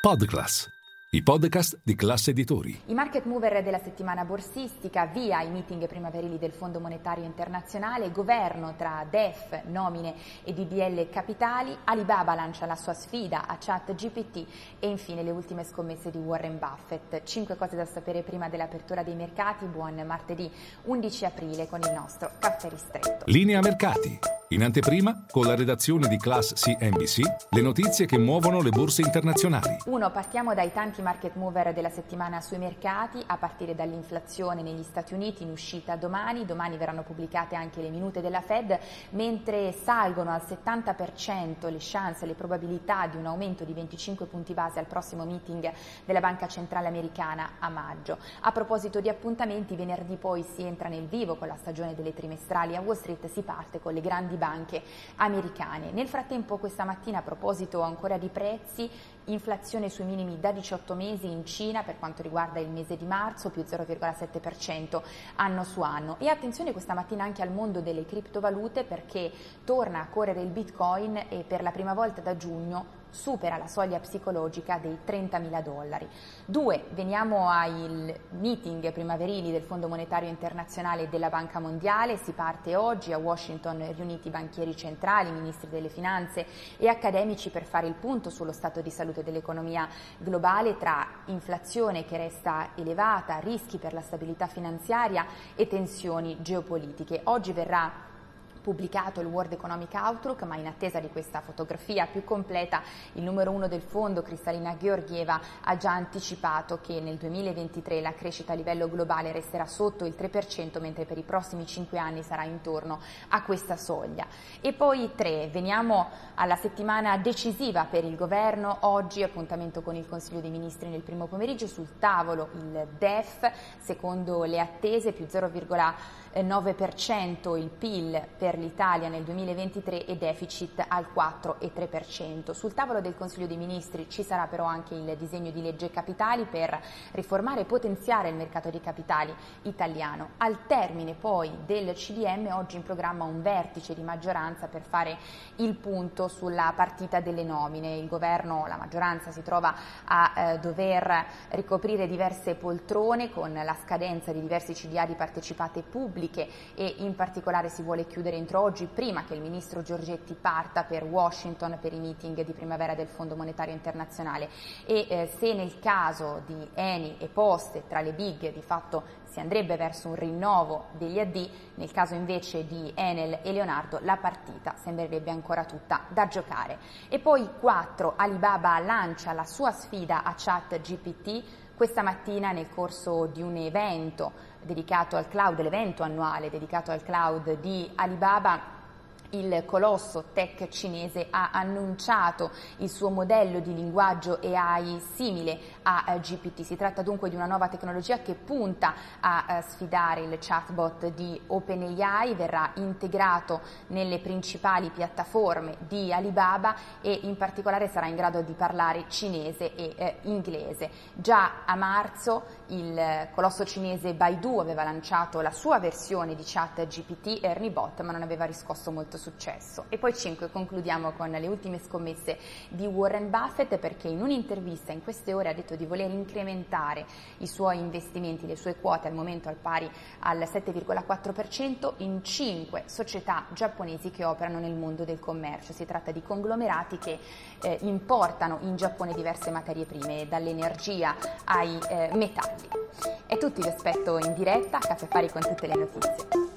Podclass, i podcast di classe editori. I market mover della settimana borsistica, via i meeting primaverili del Fondo Monetario Internazionale, governo tra DEF, nomine e DDL capitali, Alibaba lancia la sua sfida a chat GPT e infine le ultime scommesse di Warren Buffett. Cinque cose da sapere prima dell'apertura dei mercati, buon martedì 11 aprile con il nostro caffè ristretto. Linea mercati. In anteprima, con la redazione di Class CNBC, le notizie che muovono le borse internazionali. 1. Partiamo dai tanti market mover della settimana sui mercati, a partire dall'inflazione negli Stati Uniti in uscita domani. Domani verranno pubblicate anche le minute della Fed, mentre salgono al 70% le chance, le probabilità di un aumento di 25 punti base al prossimo meeting della Banca Centrale Americana a maggio. A proposito di appuntamenti, venerdì poi si entra nel vivo con la stagione delle trimestrali a Wall Street, si parte con le grandi banche americane. Nel frattempo questa mattina a proposito ancora di prezzi, inflazione sui minimi da 18 mesi in Cina per quanto riguarda il mese di marzo, più 0,7% anno su anno. E attenzione questa mattina anche al mondo delle criptovalute perché torna a correre il Bitcoin e per la prima volta da giugno supera la soglia psicologica dei 30.000 dollari. Due, veniamo ai meeting primaverili del Fondo Monetario Internazionale e della Banca Mondiale, si parte oggi a Washington riuniti banchieri centrali, ministri delle finanze e accademici per fare il punto sullo stato di salute dell'economia globale tra inflazione che resta elevata, rischi per la stabilità finanziaria e tensioni geopolitiche. Oggi verrà pubblicato il World Economic Outlook, ma in attesa di questa fotografia più completa, il numero uno del fondo, Cristalina Georgieva, ha già anticipato che nel 2023 la crescita a livello globale resterà sotto il 3%, mentre per i prossimi cinque anni sarà intorno a questa soglia. E poi tre, veniamo alla settimana decisiva per il governo, oggi appuntamento con il Consiglio dei Ministri nel primo pomeriggio, sul tavolo il DEF, secondo le attese più 0,9% il PIL per per l'Italia nel 2023 e deficit al 4,3%. Sul tavolo del Consiglio dei Ministri ci sarà però anche il disegno di legge capitali per riformare e potenziare il mercato dei capitali italiano. Al termine poi del CDM oggi in programma un vertice di maggioranza per fare il punto sulla partita delle nomine. Il governo, la maggioranza si trova a eh, dover ricoprire diverse poltrone con la scadenza di diversi CDA di partecipate pubbliche e in particolare si vuole chiudere entro oggi, prima che il ministro Giorgetti parta per Washington per i meeting di primavera del Fondo Monetario Internazionale e eh, se nel caso di Eni e Poste tra le big di fatto si andrebbe verso un rinnovo degli AD, nel caso invece di Enel e Leonardo la partita sembrerebbe ancora tutta da giocare. E poi 4, Alibaba lancia la sua sfida a chat GPT questa mattina nel corso di un evento dedicato al cloud, l'evento annuale dedicato al cloud di Alibaba, il colosso tech cinese ha annunciato il suo modello di linguaggio AI simile a eh, GPT. Si tratta dunque di una nuova tecnologia che punta a eh, sfidare il chatbot di OpenAI, verrà integrato nelle principali piattaforme di Alibaba e in particolare sarà in grado di parlare cinese e eh, inglese. Già a marzo il colosso cinese Baidu aveva lanciato la sua versione di chat GPT Ernie Bot ma non aveva riscosso molto successo. E poi 5 concludiamo con le ultime scommesse di Warren Buffett perché in un'intervista in queste ore ha detto di voler incrementare i suoi investimenti, le sue quote al momento al pari al 7,4% in 5 società giapponesi che operano nel mondo del commercio. Si tratta di conglomerati che eh, importano in Giappone diverse materie prime, dall'energia ai eh, metalli. È tutto, vi aspetto in diretta a Caffè Fari con tutte le notizie.